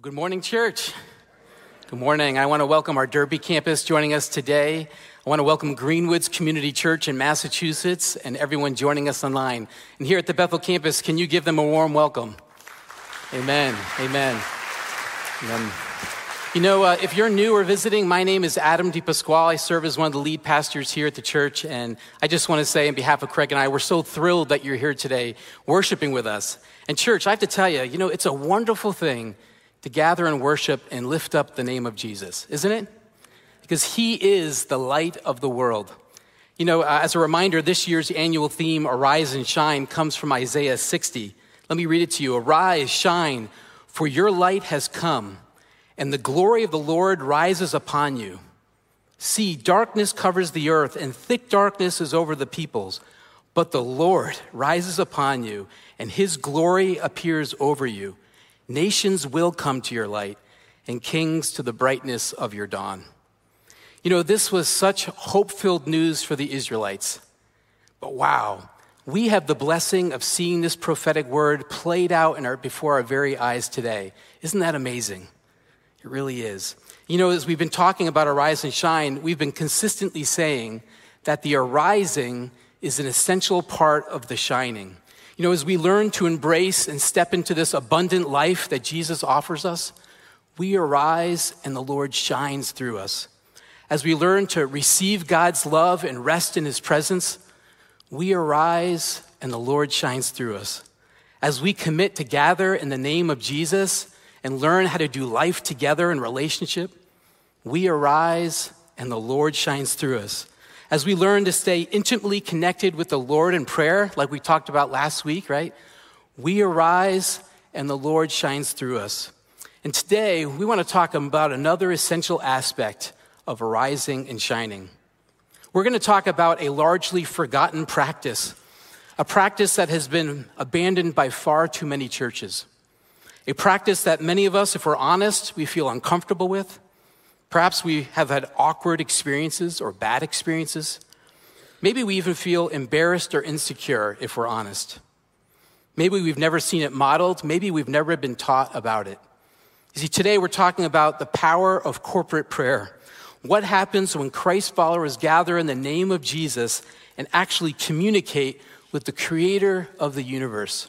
Good morning, church. Good morning. I want to welcome our Derby campus joining us today. I want to welcome Greenwoods Community Church in Massachusetts and everyone joining us online. And here at the Bethel campus, can you give them a warm welcome? Amen. Amen. Amen. You know, uh, if you're new or visiting, my name is Adam DePasquale. I serve as one of the lead pastors here at the church. And I just want to say, on behalf of Craig and I, we're so thrilled that you're here today worshiping with us. And, church, I have to tell you, you know, it's a wonderful thing to gather and worship and lift up the name of Jesus, isn't it? Because he is the light of the world. You know, uh, as a reminder, this year's annual theme, Arise and Shine, comes from Isaiah 60. Let me read it to you. Arise, shine, for your light has come, and the glory of the Lord rises upon you. See, darkness covers the earth, and thick darkness is over the peoples. But the Lord rises upon you, and his glory appears over you. Nations will come to your light, and kings to the brightness of your dawn. You know, this was such hope filled news for the Israelites. But wow, we have the blessing of seeing this prophetic word played out in our, before our very eyes today. Isn't that amazing? It really is. You know, as we've been talking about arise and shine, we've been consistently saying that the arising is an essential part of the shining. You know, as we learn to embrace and step into this abundant life that Jesus offers us, we arise and the Lord shines through us. As we learn to receive God's love and rest in his presence, we arise and the Lord shines through us. As we commit to gather in the name of Jesus and learn how to do life together in relationship, we arise and the Lord shines through us. As we learn to stay intimately connected with the Lord in prayer, like we talked about last week, right? We arise and the Lord shines through us. And today, we want to talk about another essential aspect of arising and shining. We're going to talk about a largely forgotten practice, a practice that has been abandoned by far too many churches, a practice that many of us, if we're honest, we feel uncomfortable with Perhaps we have had awkward experiences or bad experiences. Maybe we even feel embarrassed or insecure if we're honest. Maybe we've never seen it modeled. Maybe we've never been taught about it. You see, today we're talking about the power of corporate prayer. What happens when Christ followers gather in the name of Jesus and actually communicate with the creator of the universe?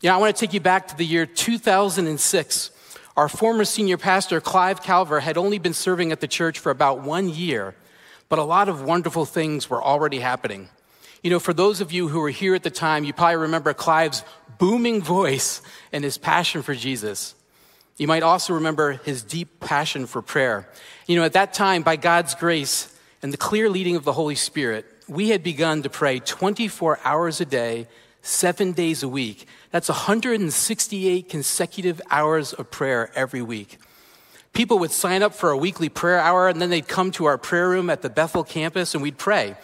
Yeah, I want to take you back to the year 2006 our former senior pastor, Clive Calver, had only been serving at the church for about one year, but a lot of wonderful things were already happening. You know, for those of you who were here at the time, you probably remember Clive's booming voice and his passion for Jesus. You might also remember his deep passion for prayer. You know, at that time, by God's grace and the clear leading of the Holy Spirit, we had begun to pray 24 hours a day, seven days a week. That's 168 consecutive hours of prayer every week. People would sign up for a weekly prayer hour and then they'd come to our prayer room at the Bethel campus and we'd pray.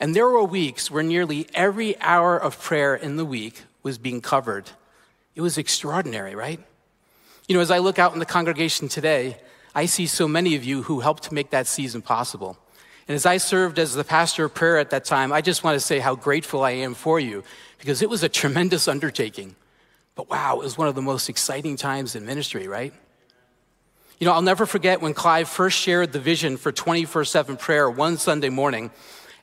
And there were weeks where nearly every hour of prayer in the week was being covered. It was extraordinary, right? You know, as I look out in the congregation today, I see so many of you who helped make that season possible. And as I served as the pastor of prayer at that time, I just want to say how grateful I am for you because it was a tremendous undertaking. But wow, it was one of the most exciting times in ministry, right? You know, I'll never forget when Clive first shared the vision for 24 7 prayer one Sunday morning,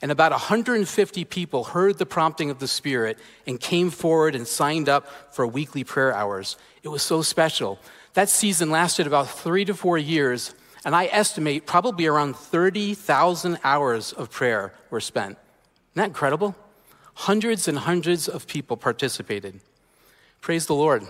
and about 150 people heard the prompting of the Spirit and came forward and signed up for weekly prayer hours. It was so special. That season lasted about three to four years, and I estimate probably around 30,000 hours of prayer were spent. Isn't that incredible? Hundreds and hundreds of people participated. Praise the Lord.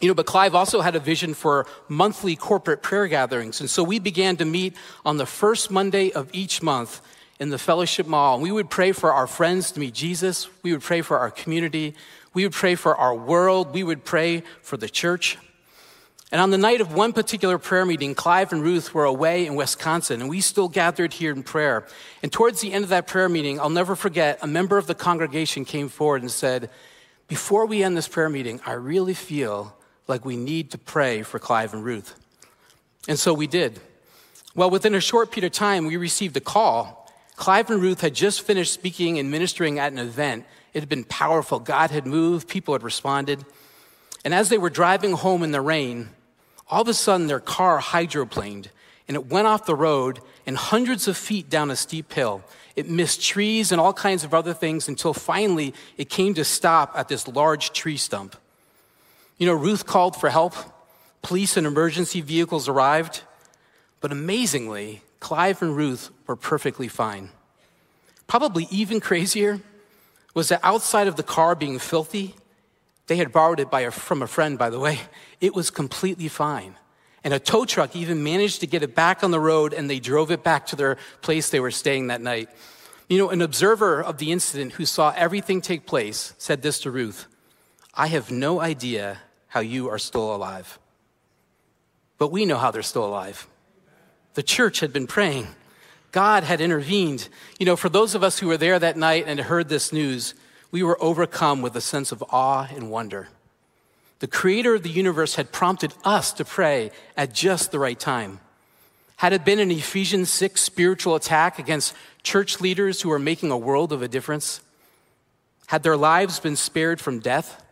You know, but Clive also had a vision for monthly corporate prayer gatherings. And so we began to meet on the first Monday of each month in the fellowship mall. And we would pray for our friends to meet Jesus. We would pray for our community. We would pray for our world. We would pray for the church. And on the night of one particular prayer meeting, Clive and Ruth were away in Wisconsin, and we still gathered here in prayer. And towards the end of that prayer meeting, I'll never forget, a member of the congregation came forward and said, Before we end this prayer meeting, I really feel like we need to pray for Clive and Ruth. And so we did. Well, within a short period of time, we received a call. Clive and Ruth had just finished speaking and ministering at an event. It had been powerful. God had moved, people had responded. And as they were driving home in the rain, all of a sudden their car hydroplaned and it went off the road and hundreds of feet down a steep hill. It missed trees and all kinds of other things until finally it came to stop at this large tree stump. You know, Ruth called for help. Police and emergency vehicles arrived. But amazingly, Clive and Ruth were perfectly fine. Probably even crazier was that outside of the car being filthy, they had borrowed it a, from a friend, by the way, it was completely fine. And a tow truck even managed to get it back on the road and they drove it back to their place they were staying that night. You know, an observer of the incident who saw everything take place said this to Ruth I have no idea how you are still alive. But we know how they're still alive. The church had been praying. God had intervened. You know, for those of us who were there that night and heard this news, we were overcome with a sense of awe and wonder. The creator of the universe had prompted us to pray at just the right time. Had it been an Ephesians 6 spiritual attack against church leaders who were making a world of a difference? Had their lives been spared from death?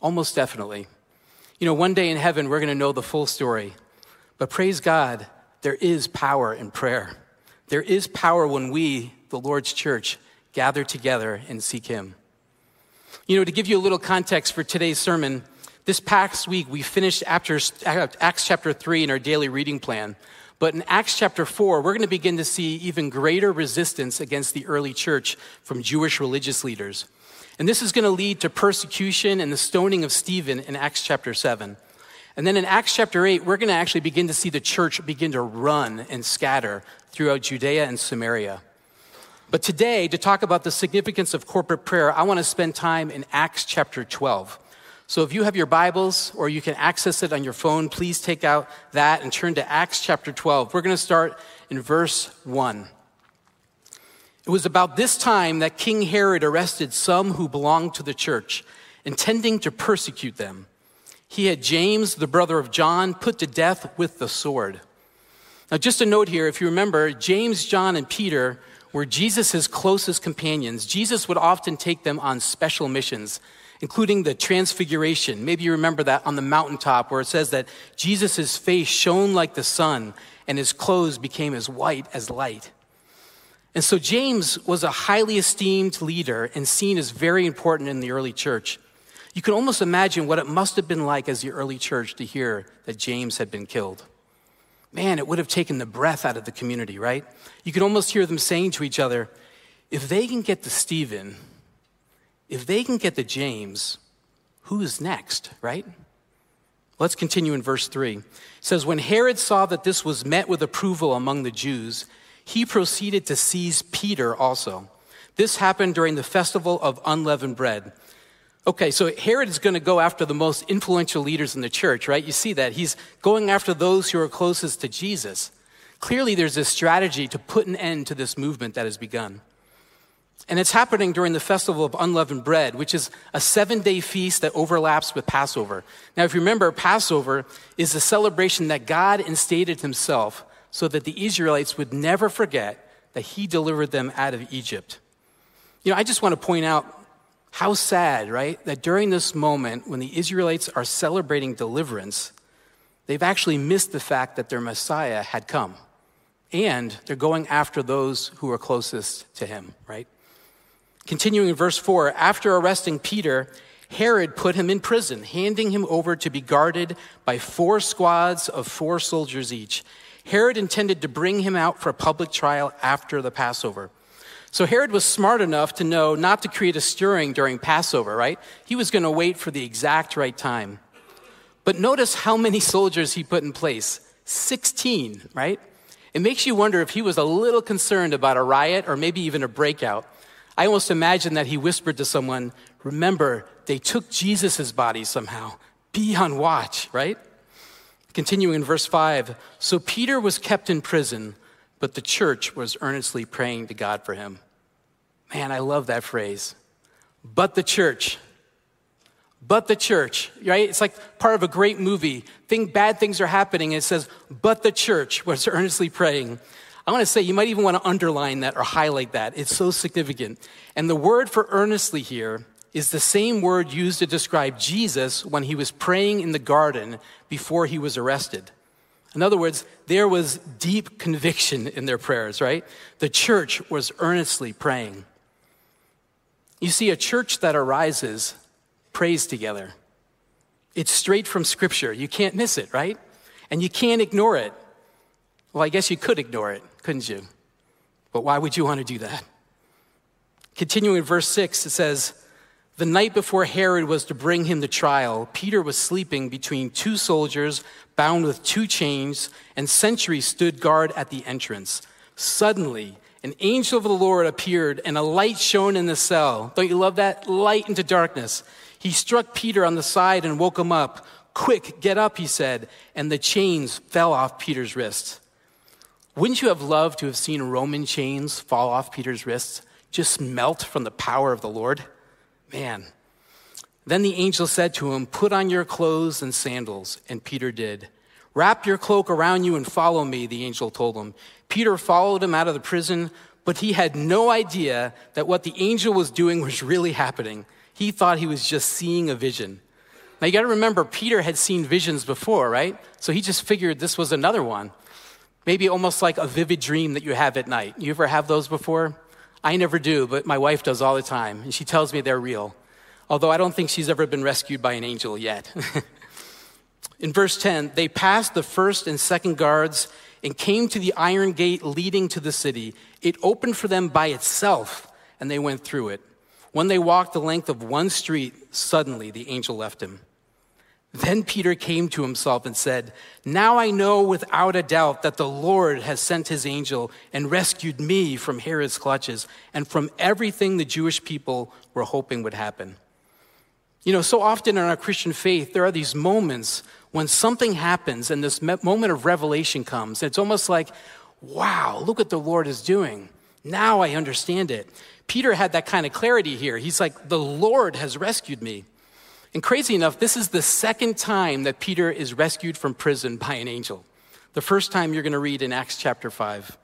Almost definitely. You know, one day in heaven, we're going to know the full story. But praise God, there is power in prayer. There is power when we, the Lord's church, gather together and seek Him. You know, to give you a little context for today's sermon, this past week we finished Acts chapter 3 in our daily reading plan. But in Acts chapter 4, we're going to begin to see even greater resistance against the early church from Jewish religious leaders. And this is going to lead to persecution and the stoning of Stephen in Acts chapter 7. And then in Acts chapter 8, we're going to actually begin to see the church begin to run and scatter throughout Judea and Samaria. But today, to talk about the significance of corporate prayer, I want to spend time in Acts chapter 12. So if you have your Bibles or you can access it on your phone, please take out that and turn to Acts chapter 12. We're going to start in verse 1. It was about this time that King Herod arrested some who belonged to the church, intending to persecute them he had James, the brother of John, put to death with the sword. Now, just a note here if you remember, James, John, and Peter were Jesus' closest companions. Jesus would often take them on special missions, including the transfiguration. Maybe you remember that on the mountaintop where it says that Jesus' face shone like the sun and his clothes became as white as light. And so James was a highly esteemed leader and seen as very important in the early church. You can almost imagine what it must have been like as the early church to hear that James had been killed. Man, it would have taken the breath out of the community, right? You could almost hear them saying to each other, if they can get to Stephen, if they can get to James, who's next, right? Let's continue in verse 3. It says, When Herod saw that this was met with approval among the Jews, he proceeded to seize Peter also. This happened during the festival of unleavened bread. Okay, so Herod is going to go after the most influential leaders in the church, right? You see that. He's going after those who are closest to Jesus. Clearly, there's a strategy to put an end to this movement that has begun. And it's happening during the festival of unleavened bread, which is a seven day feast that overlaps with Passover. Now, if you remember, Passover is a celebration that God instated himself so that the Israelites would never forget that he delivered them out of Egypt. You know, I just want to point out how sad, right? That during this moment, when the Israelites are celebrating deliverance, they've actually missed the fact that their Messiah had come. And they're going after those who are closest to him, right? Continuing in verse 4 after arresting Peter, Herod put him in prison, handing him over to be guarded by four squads of four soldiers each. Herod intended to bring him out for a public trial after the Passover. So Herod was smart enough to know not to create a stirring during Passover, right? He was going to wait for the exact right time. But notice how many soldiers he put in place 16, right? It makes you wonder if he was a little concerned about a riot or maybe even a breakout. I almost imagine that he whispered to someone, Remember, they took Jesus' body somehow. Be on watch, right? Continuing in verse 5 So Peter was kept in prison but the church was earnestly praying to God for him. Man, I love that phrase. But the church. But the church, right? It's like part of a great movie. Think bad things are happening, and it says, but the church was earnestly praying. I want to say you might even want to underline that or highlight that. It's so significant. And the word for earnestly here is the same word used to describe Jesus when he was praying in the garden before he was arrested. In other words, there was deep conviction in their prayers, right? The church was earnestly praying. You see, a church that arises prays together. It's straight from Scripture. You can't miss it, right? And you can't ignore it. Well, I guess you could ignore it, couldn't you? But why would you want to do that? Continuing in verse 6, it says, The night before Herod was to bring him to trial, Peter was sleeping between two soldiers bound with two chains, and sentries stood guard at the entrance. Suddenly, an angel of the Lord appeared, and a light shone in the cell. Don't you love that? Light into darkness. He struck Peter on the side and woke him up. Quick, get up, he said, and the chains fell off Peter's wrists. Wouldn't you have loved to have seen Roman chains fall off Peter's wrists, just melt from the power of the Lord? Man. Then the angel said to him, Put on your clothes and sandals. And Peter did. Wrap your cloak around you and follow me, the angel told him. Peter followed him out of the prison, but he had no idea that what the angel was doing was really happening. He thought he was just seeing a vision. Now you got to remember, Peter had seen visions before, right? So he just figured this was another one. Maybe almost like a vivid dream that you have at night. You ever have those before? I never do, but my wife does all the time, and she tells me they're real. Although I don't think she's ever been rescued by an angel yet. In verse 10, they passed the first and second guards and came to the iron gate leading to the city. It opened for them by itself, and they went through it. When they walked the length of one street, suddenly the angel left him. Then Peter came to himself and said, Now I know without a doubt that the Lord has sent his angel and rescued me from Herod's clutches and from everything the Jewish people were hoping would happen. You know, so often in our Christian faith, there are these moments when something happens and this moment of revelation comes. It's almost like, wow, look what the Lord is doing. Now I understand it. Peter had that kind of clarity here. He's like, the Lord has rescued me. And crazy enough, this is the second time that Peter is rescued from prison by an angel. The first time you're going to read in Acts chapter 5.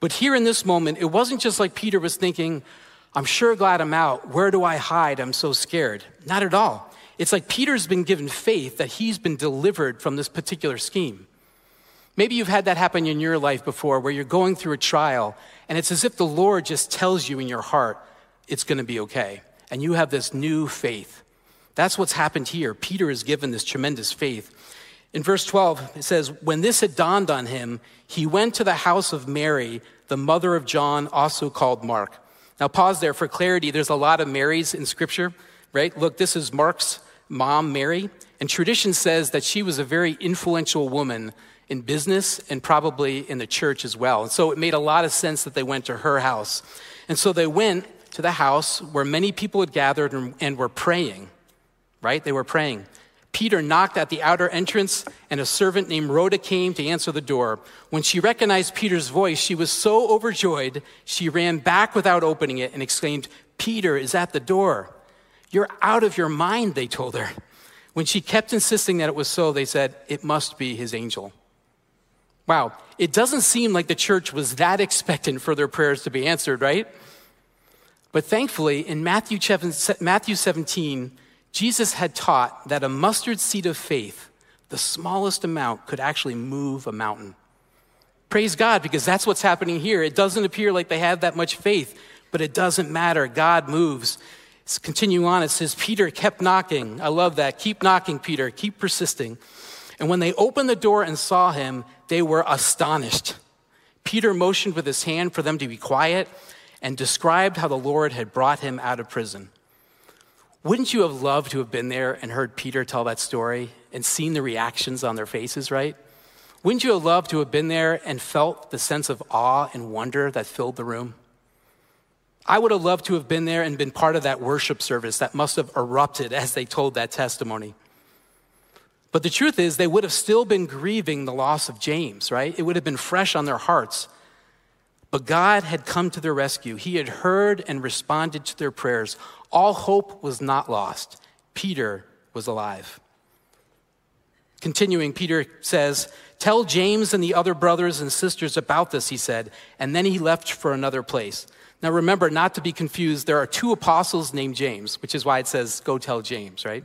But here in this moment, it wasn't just like Peter was thinking, I'm sure glad I'm out. Where do I hide? I'm so scared. Not at all. It's like Peter's been given faith that he's been delivered from this particular scheme. Maybe you've had that happen in your life before where you're going through a trial and it's as if the Lord just tells you in your heart it's going to be okay. And you have this new faith. That's what's happened here. Peter is given this tremendous faith. In verse 12, it says, When this had dawned on him, he went to the house of Mary, the mother of John, also called Mark. Now, pause there for clarity. There's a lot of Marys in Scripture, right? Look, this is Mark's mom, Mary, and tradition says that she was a very influential woman in business and probably in the church as well. And so it made a lot of sense that they went to her house. And so they went to the house where many people had gathered and, and were praying right? They were praying. Peter knocked at the outer entrance, and a servant named Rhoda came to answer the door. When she recognized Peter's voice, she was so overjoyed, she ran back without opening it and exclaimed, Peter is at the door. You're out of your mind, they told her. When she kept insisting that it was so, they said, It must be his angel. Wow, it doesn't seem like the church was that expectant for their prayers to be answered, right? But thankfully, in Matthew 17, Jesus had taught that a mustard seed of faith, the smallest amount, could actually move a mountain. Praise God, because that's what's happening here. It doesn't appear like they have that much faith, but it doesn't matter. God moves. It's continuing on, it says, Peter kept knocking. I love that. Keep knocking, Peter. Keep persisting. And when they opened the door and saw him, they were astonished. Peter motioned with his hand for them to be quiet and described how the Lord had brought him out of prison. Wouldn't you have loved to have been there and heard Peter tell that story and seen the reactions on their faces, right? Wouldn't you have loved to have been there and felt the sense of awe and wonder that filled the room? I would have loved to have been there and been part of that worship service that must have erupted as they told that testimony. But the truth is, they would have still been grieving the loss of James, right? It would have been fresh on their hearts. But God had come to their rescue. He had heard and responded to their prayers. All hope was not lost. Peter was alive. Continuing, Peter says, Tell James and the other brothers and sisters about this, he said, and then he left for another place. Now remember, not to be confused, there are two apostles named James, which is why it says, go tell James, right?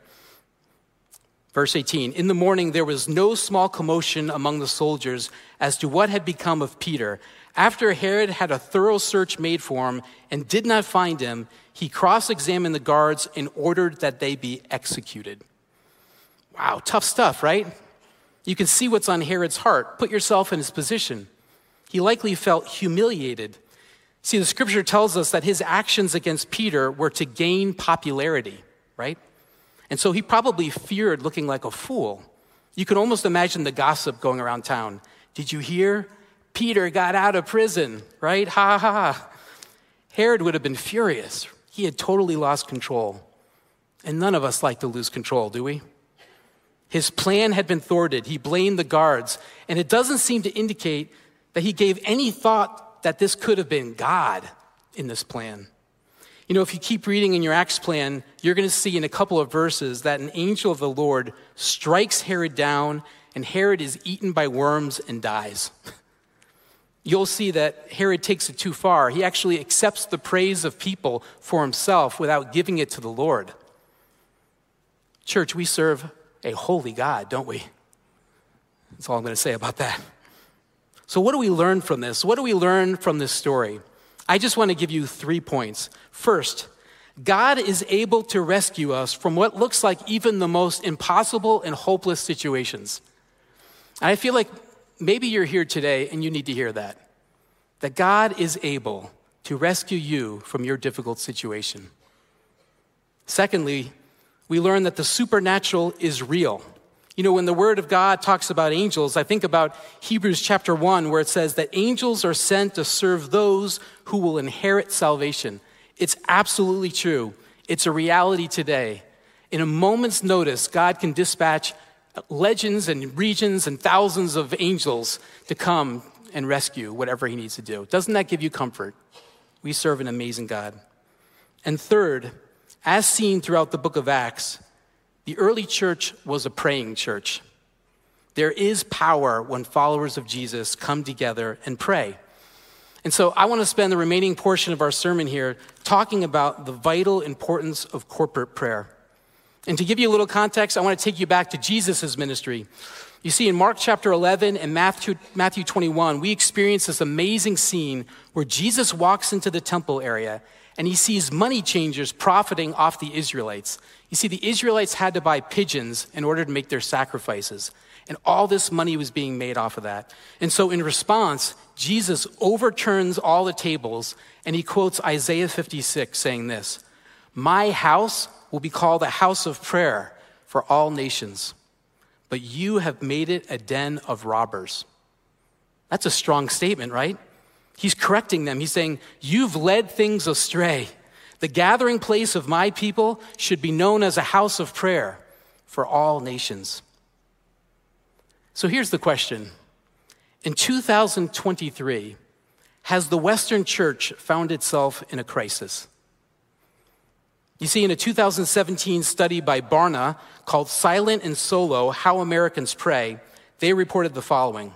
Verse 18 In the morning there was no small commotion among the soldiers as to what had become of Peter. After Herod had a thorough search made for him and did not find him, he cross examined the guards and ordered that they be executed. Wow, tough stuff, right? You can see what's on Herod's heart. Put yourself in his position. He likely felt humiliated. See, the scripture tells us that his actions against Peter were to gain popularity, right? And so he probably feared looking like a fool. You can almost imagine the gossip going around town. Did you hear? Peter got out of prison, right? Ha ha. Herod would have been furious. He had totally lost control. And none of us like to lose control, do we? His plan had been thwarted. He blamed the guards. And it doesn't seem to indicate that he gave any thought that this could have been God in this plan. You know, if you keep reading in your Acts plan, you're going to see in a couple of verses that an angel of the Lord strikes Herod down, and Herod is eaten by worms and dies. You'll see that Herod takes it too far. He actually accepts the praise of people for himself without giving it to the Lord. Church, we serve a holy God, don't we? That's all I'm going to say about that. So, what do we learn from this? What do we learn from this story? I just want to give you three points. First, God is able to rescue us from what looks like even the most impossible and hopeless situations. And I feel like maybe you're here today and you need to hear that. That God is able to rescue you from your difficult situation. Secondly, we learn that the supernatural is real. You know, when the Word of God talks about angels, I think about Hebrews chapter 1, where it says that angels are sent to serve those who will inherit salvation. It's absolutely true. It's a reality today. In a moment's notice, God can dispatch legends and regions and thousands of angels to come and rescue whatever he needs to do. Doesn't that give you comfort? We serve an amazing God. And third, as seen throughout the book of Acts, the early church was a praying church. There is power when followers of Jesus come together and pray. And so I want to spend the remaining portion of our sermon here talking about the vital importance of corporate prayer. And to give you a little context, I want to take you back to Jesus' ministry. You see, in Mark chapter 11 and Matthew, Matthew 21, we experience this amazing scene where Jesus walks into the temple area and he sees money changers profiting off the Israelites. You see, the Israelites had to buy pigeons in order to make their sacrifices. And all this money was being made off of that. And so, in response, Jesus overturns all the tables and he quotes Isaiah 56 saying this My house will be called a house of prayer for all nations, but you have made it a den of robbers. That's a strong statement, right? He's correcting them. He's saying, You've led things astray. The gathering place of my people should be known as a house of prayer for all nations. So here's the question In 2023, has the Western church found itself in a crisis? You see, in a 2017 study by Barna called Silent and Solo How Americans Pray, they reported the following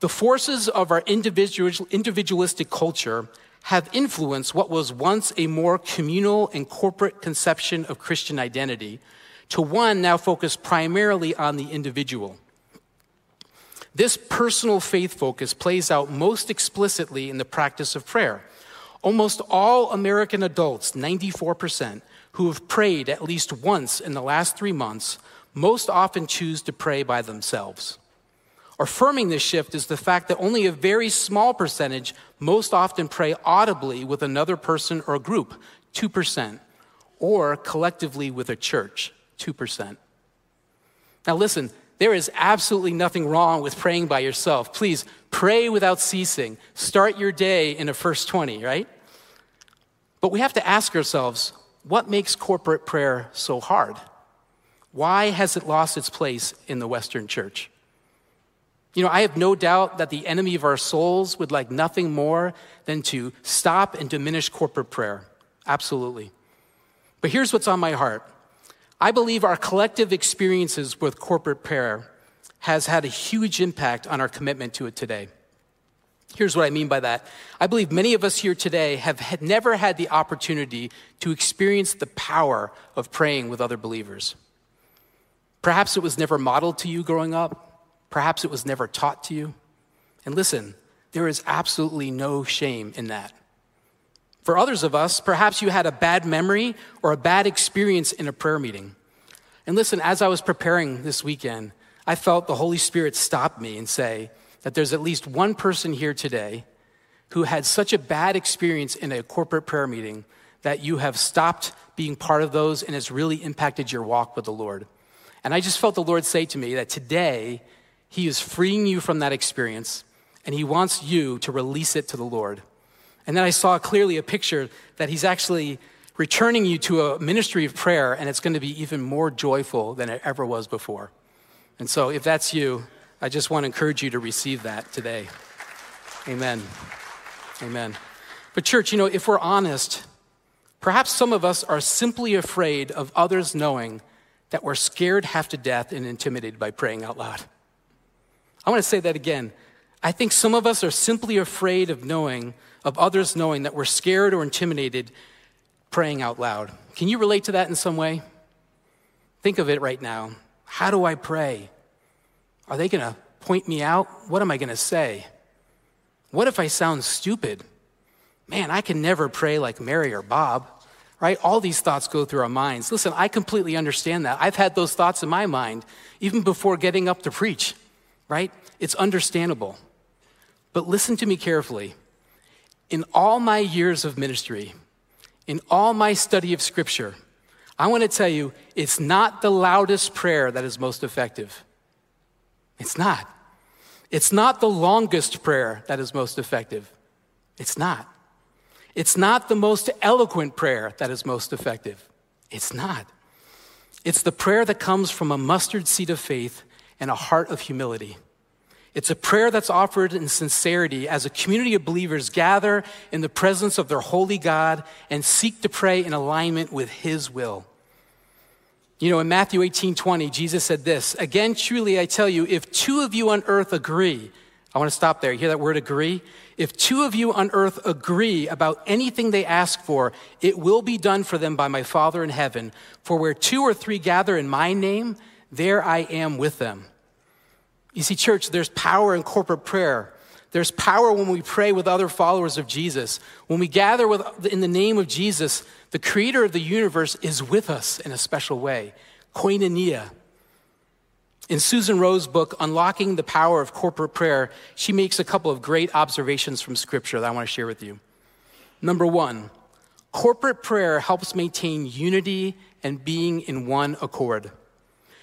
The forces of our individualistic culture have influenced what was once a more communal and corporate conception of Christian identity to one now focused primarily on the individual. This personal faith focus plays out most explicitly in the practice of prayer. Almost all American adults, 94%, who have prayed at least once in the last three months, most often choose to pray by themselves. Affirming this shift is the fact that only a very small percentage most often pray audibly with another person or group, 2%, or collectively with a church, 2%. Now, listen, there is absolutely nothing wrong with praying by yourself. Please pray without ceasing. Start your day in a first 20, right? But we have to ask ourselves what makes corporate prayer so hard? Why has it lost its place in the Western church? You know, I have no doubt that the enemy of our souls would like nothing more than to stop and diminish corporate prayer. Absolutely. But here's what's on my heart I believe our collective experiences with corporate prayer has had a huge impact on our commitment to it today. Here's what I mean by that. I believe many of us here today have had never had the opportunity to experience the power of praying with other believers. Perhaps it was never modeled to you growing up. Perhaps it was never taught to you. And listen, there is absolutely no shame in that. For others of us, perhaps you had a bad memory or a bad experience in a prayer meeting. And listen, as I was preparing this weekend, I felt the Holy Spirit stop me and say that there's at least one person here today who had such a bad experience in a corporate prayer meeting that you have stopped being part of those and has really impacted your walk with the Lord. And I just felt the Lord say to me that today He is freeing you from that experience and He wants you to release it to the Lord. And then I saw clearly a picture that He's actually returning you to a ministry of prayer and it's going to be even more joyful than it ever was before. And so if that's you, I just want to encourage you to receive that today. Amen. Amen. But, church, you know, if we're honest, perhaps some of us are simply afraid of others knowing that we're scared half to death and intimidated by praying out loud. I want to say that again. I think some of us are simply afraid of knowing, of others knowing that we're scared or intimidated praying out loud. Can you relate to that in some way? Think of it right now. How do I pray? Are they going to point me out? What am I going to say? What if I sound stupid? Man, I can never pray like Mary or Bob right? All these thoughts go through our minds. Listen, I completely understand that. I've had those thoughts in my mind even before getting up to preach, right? It's understandable. But listen to me carefully. In all my years of ministry, in all my study of Scripture, I want to tell you it's not the loudest prayer that is most effective. It's not. It's not the longest prayer that is most effective. It's not. It's not the most eloquent prayer that is most effective. It's not. It's the prayer that comes from a mustard seed of faith and a heart of humility. It's a prayer that's offered in sincerity as a community of believers gather in the presence of their holy God and seek to pray in alignment with His will. You know, in Matthew 18 20, Jesus said this Again, truly I tell you, if two of you on earth agree, I want to stop there. You hear that word agree? If two of you on earth agree about anything they ask for, it will be done for them by my Father in heaven. For where two or three gather in my name, there I am with them. You see, church, there's power in corporate prayer. There's power when we pray with other followers of Jesus. When we gather with, in the name of Jesus, the creator of the universe is with us in a special way. Koinonia. In Susan Rowe's book, Unlocking the Power of Corporate Prayer, she makes a couple of great observations from Scripture that I want to share with you. Number one, corporate prayer helps maintain unity and being in one accord.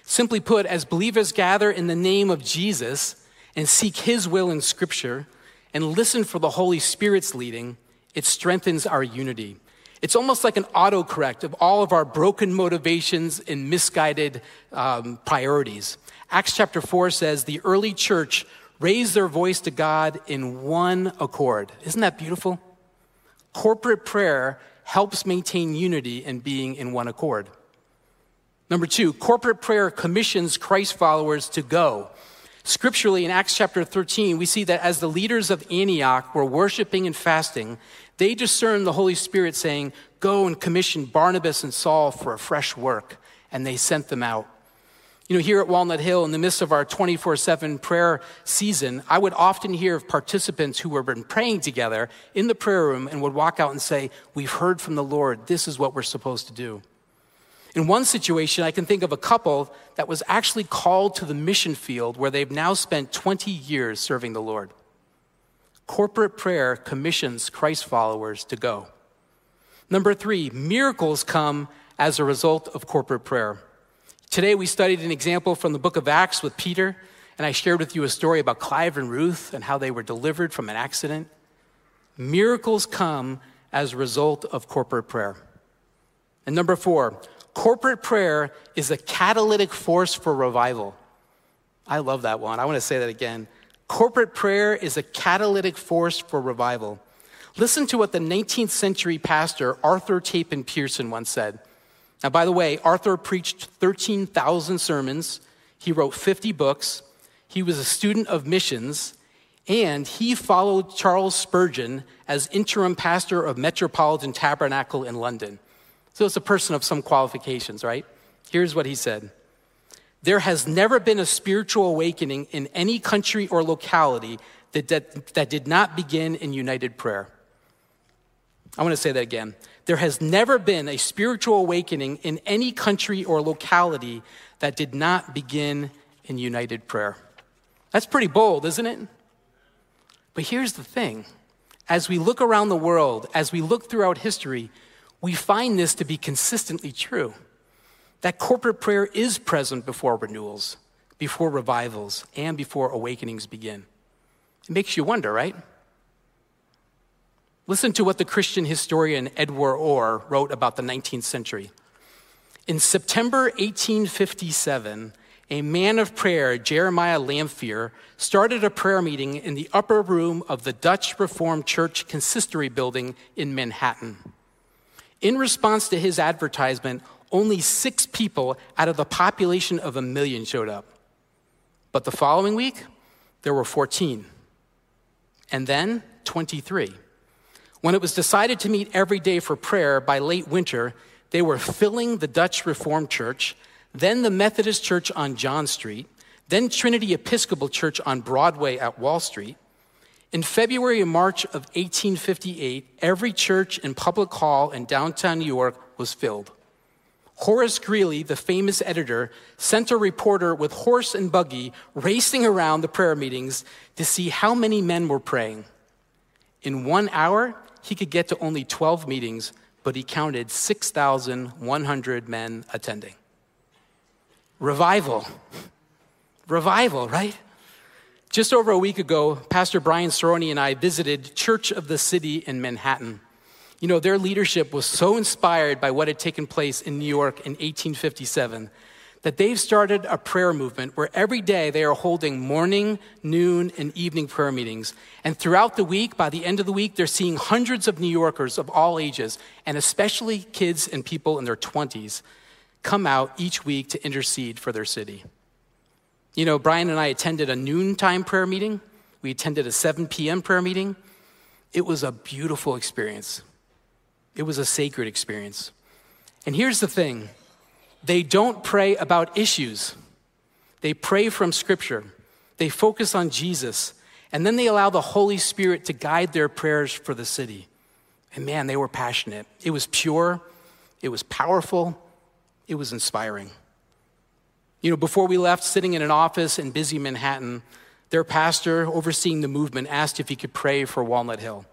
Simply put, as believers gather in the name of Jesus and seek his will in Scripture and listen for the Holy Spirit's leading, it strengthens our unity. It's almost like an autocorrect of all of our broken motivations and misguided um, priorities. Acts chapter 4 says the early church raised their voice to God in one accord. Isn't that beautiful? Corporate prayer helps maintain unity and being in one accord. Number two, corporate prayer commissions Christ followers to go. Scripturally, in Acts chapter 13, we see that as the leaders of Antioch were worshiping and fasting, they discerned the Holy Spirit saying, Go and commission Barnabas and Saul for a fresh work. And they sent them out. You know, here at Walnut Hill, in the midst of our 24 7 prayer season, I would often hear of participants who were been praying together in the prayer room and would walk out and say, We've heard from the Lord. This is what we're supposed to do. In one situation, I can think of a couple that was actually called to the mission field where they've now spent 20 years serving the Lord. Corporate prayer commissions Christ followers to go. Number three, miracles come as a result of corporate prayer. Today we studied an example from the book of Acts with Peter, and I shared with you a story about Clive and Ruth and how they were delivered from an accident. Miracles come as a result of corporate prayer. And number four, corporate prayer is a catalytic force for revival. I love that one. I want to say that again. Corporate prayer is a catalytic force for revival. Listen to what the 19th century pastor Arthur Tappan Pierson once said. Now, by the way, Arthur preached 13,000 sermons. He wrote 50 books. He was a student of missions. And he followed Charles Spurgeon as interim pastor of Metropolitan Tabernacle in London. So it's a person of some qualifications, right? Here's what he said There has never been a spiritual awakening in any country or locality that, that, that did not begin in united prayer. I want to say that again. There has never been a spiritual awakening in any country or locality that did not begin in united prayer. That's pretty bold, isn't it? But here's the thing as we look around the world, as we look throughout history, we find this to be consistently true that corporate prayer is present before renewals, before revivals, and before awakenings begin. It makes you wonder, right? Listen to what the Christian historian Edwin Orr wrote about the 19th century. In September 1857, a man of prayer, Jeremiah Lanphier, started a prayer meeting in the upper room of the Dutch Reformed Church Consistory building in Manhattan. In response to his advertisement, only six people out of the population of a million showed up. But the following week, there were 14. And then 23. When it was decided to meet every day for prayer by late winter, they were filling the Dutch Reformed Church then the Methodist Church on John Street, then Trinity Episcopal Church on Broadway at Wall Street. In February and March of 1858, every church and public hall in downtown New York was filled. Horace Greeley, the famous editor, sent a reporter with horse and buggy racing around the prayer meetings to see how many men were praying. In one hour, he could get to only 12 meetings, but he counted 6,100 men attending. Revival. Revival, right? Just over a week ago, Pastor Brian Cerrone and I visited Church of the City in Manhattan. You know, their leadership was so inspired by what had taken place in New York in 1857 that they've started a prayer movement where every day they are holding morning, noon, and evening prayer meetings. And throughout the week, by the end of the week, they're seeing hundreds of New Yorkers of all ages, and especially kids and people in their 20s, come out each week to intercede for their city. You know, Brian and I attended a noontime prayer meeting, we attended a 7 p.m. prayer meeting. It was a beautiful experience, it was a sacred experience. And here's the thing they don't pray about issues, they pray from Scripture, they focus on Jesus, and then they allow the Holy Spirit to guide their prayers for the city. And man, they were passionate. It was pure, it was powerful, it was inspiring. You know, before we left, sitting in an office in busy Manhattan, their pastor, overseeing the movement, asked if he could pray for Walnut Hill.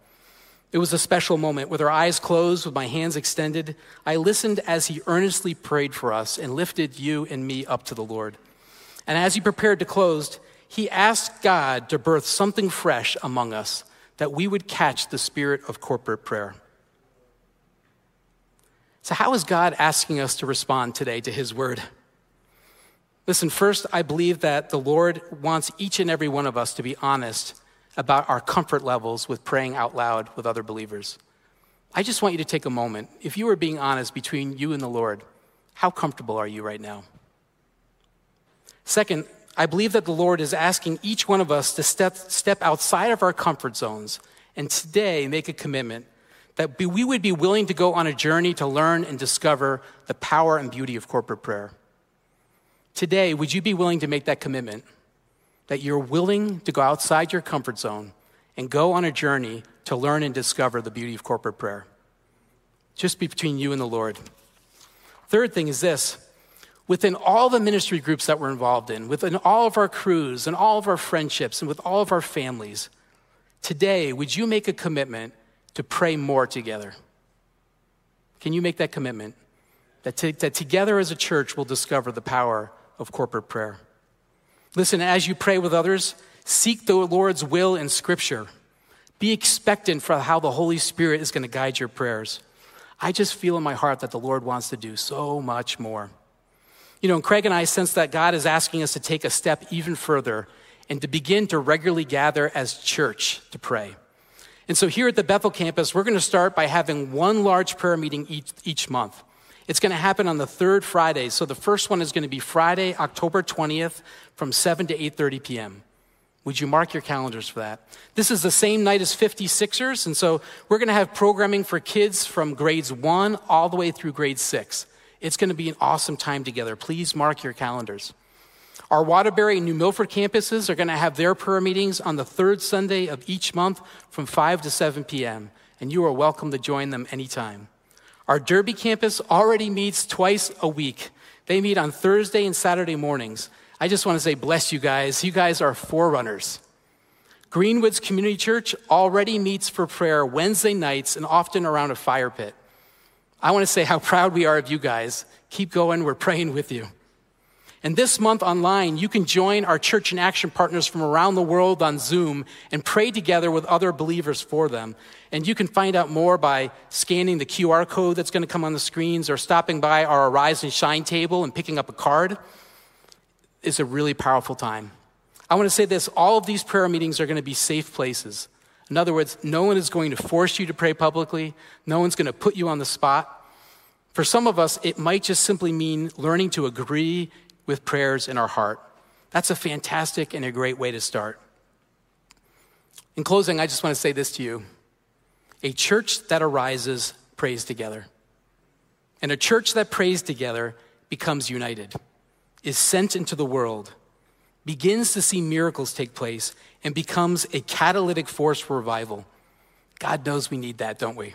It was a special moment. With our eyes closed, with my hands extended, I listened as he earnestly prayed for us and lifted you and me up to the Lord. And as he prepared to close, he asked God to birth something fresh among us, that we would catch the spirit of corporate prayer. So, how is God asking us to respond today to His word? Listen, first, I believe that the Lord wants each and every one of us to be honest about our comfort levels with praying out loud with other believers. I just want you to take a moment. If you were being honest between you and the Lord, how comfortable are you right now? Second, I believe that the Lord is asking each one of us to step, step outside of our comfort zones and today make a commitment that we would be willing to go on a journey to learn and discover the power and beauty of corporate prayer. Today, would you be willing to make that commitment? That you're willing to go outside your comfort zone and go on a journey to learn and discover the beauty of corporate prayer. Just be between you and the Lord. Third thing is this within all the ministry groups that we're involved in, within all of our crews and all of our friendships and with all of our families, today, would you make a commitment to pray more together. Can you make that commitment? That, to, that together as a church we'll discover the power of corporate prayer. Listen, as you pray with others, seek the Lord's will in Scripture. Be expectant for how the Holy Spirit is going to guide your prayers. I just feel in my heart that the Lord wants to do so much more. You know, and Craig and I sense that God is asking us to take a step even further and to begin to regularly gather as church to pray. And so here at the Bethel campus, we're going to start by having one large prayer meeting each, each month. It's going to happen on the third Friday. So the first one is going to be Friday, October 20th from 7 to 8:30 p.m. Would you mark your calendars for that? This is the same night as 56ers, and so we're going to have programming for kids from grades one all the way through grade six. It's going to be an awesome time together. Please mark your calendars. Our Waterbury and New Milford campuses are going to have their prayer meetings on the third Sunday of each month from 5 to 7 p.m., and you are welcome to join them anytime. Our Derby campus already meets twice a week. They meet on Thursday and Saturday mornings. I just want to say, bless you guys. You guys are forerunners. Greenwoods Community Church already meets for prayer Wednesday nights and often around a fire pit. I want to say how proud we are of you guys. Keep going, we're praying with you. And this month online, you can join our church and action partners from around the world on Zoom and pray together with other believers for them. And you can find out more by scanning the QR code that's going to come on the screens or stopping by our Arise and Shine table and picking up a card is a really powerful time. I want to say this all of these prayer meetings are going to be safe places. In other words, no one is going to force you to pray publicly, no one's going to put you on the spot. For some of us, it might just simply mean learning to agree with prayers in our heart. That's a fantastic and a great way to start. In closing, I just want to say this to you a church that arises prays together, and a church that prays together becomes united is sent into the world, begins to see miracles take place, and becomes a catalytic force for revival. God knows we need that, don't we?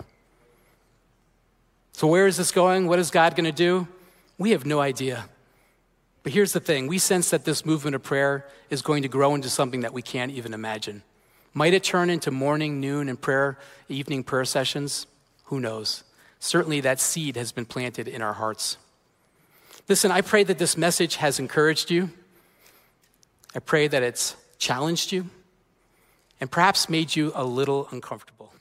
So, where is this going? What is God going to do? We have no idea. But here's the thing we sense that this movement of prayer is going to grow into something that we can't even imagine. Might it turn into morning, noon, and prayer, evening prayer sessions? Who knows? Certainly, that seed has been planted in our hearts. Listen, I pray that this message has encouraged you. I pray that it's challenged you and perhaps made you a little uncomfortable.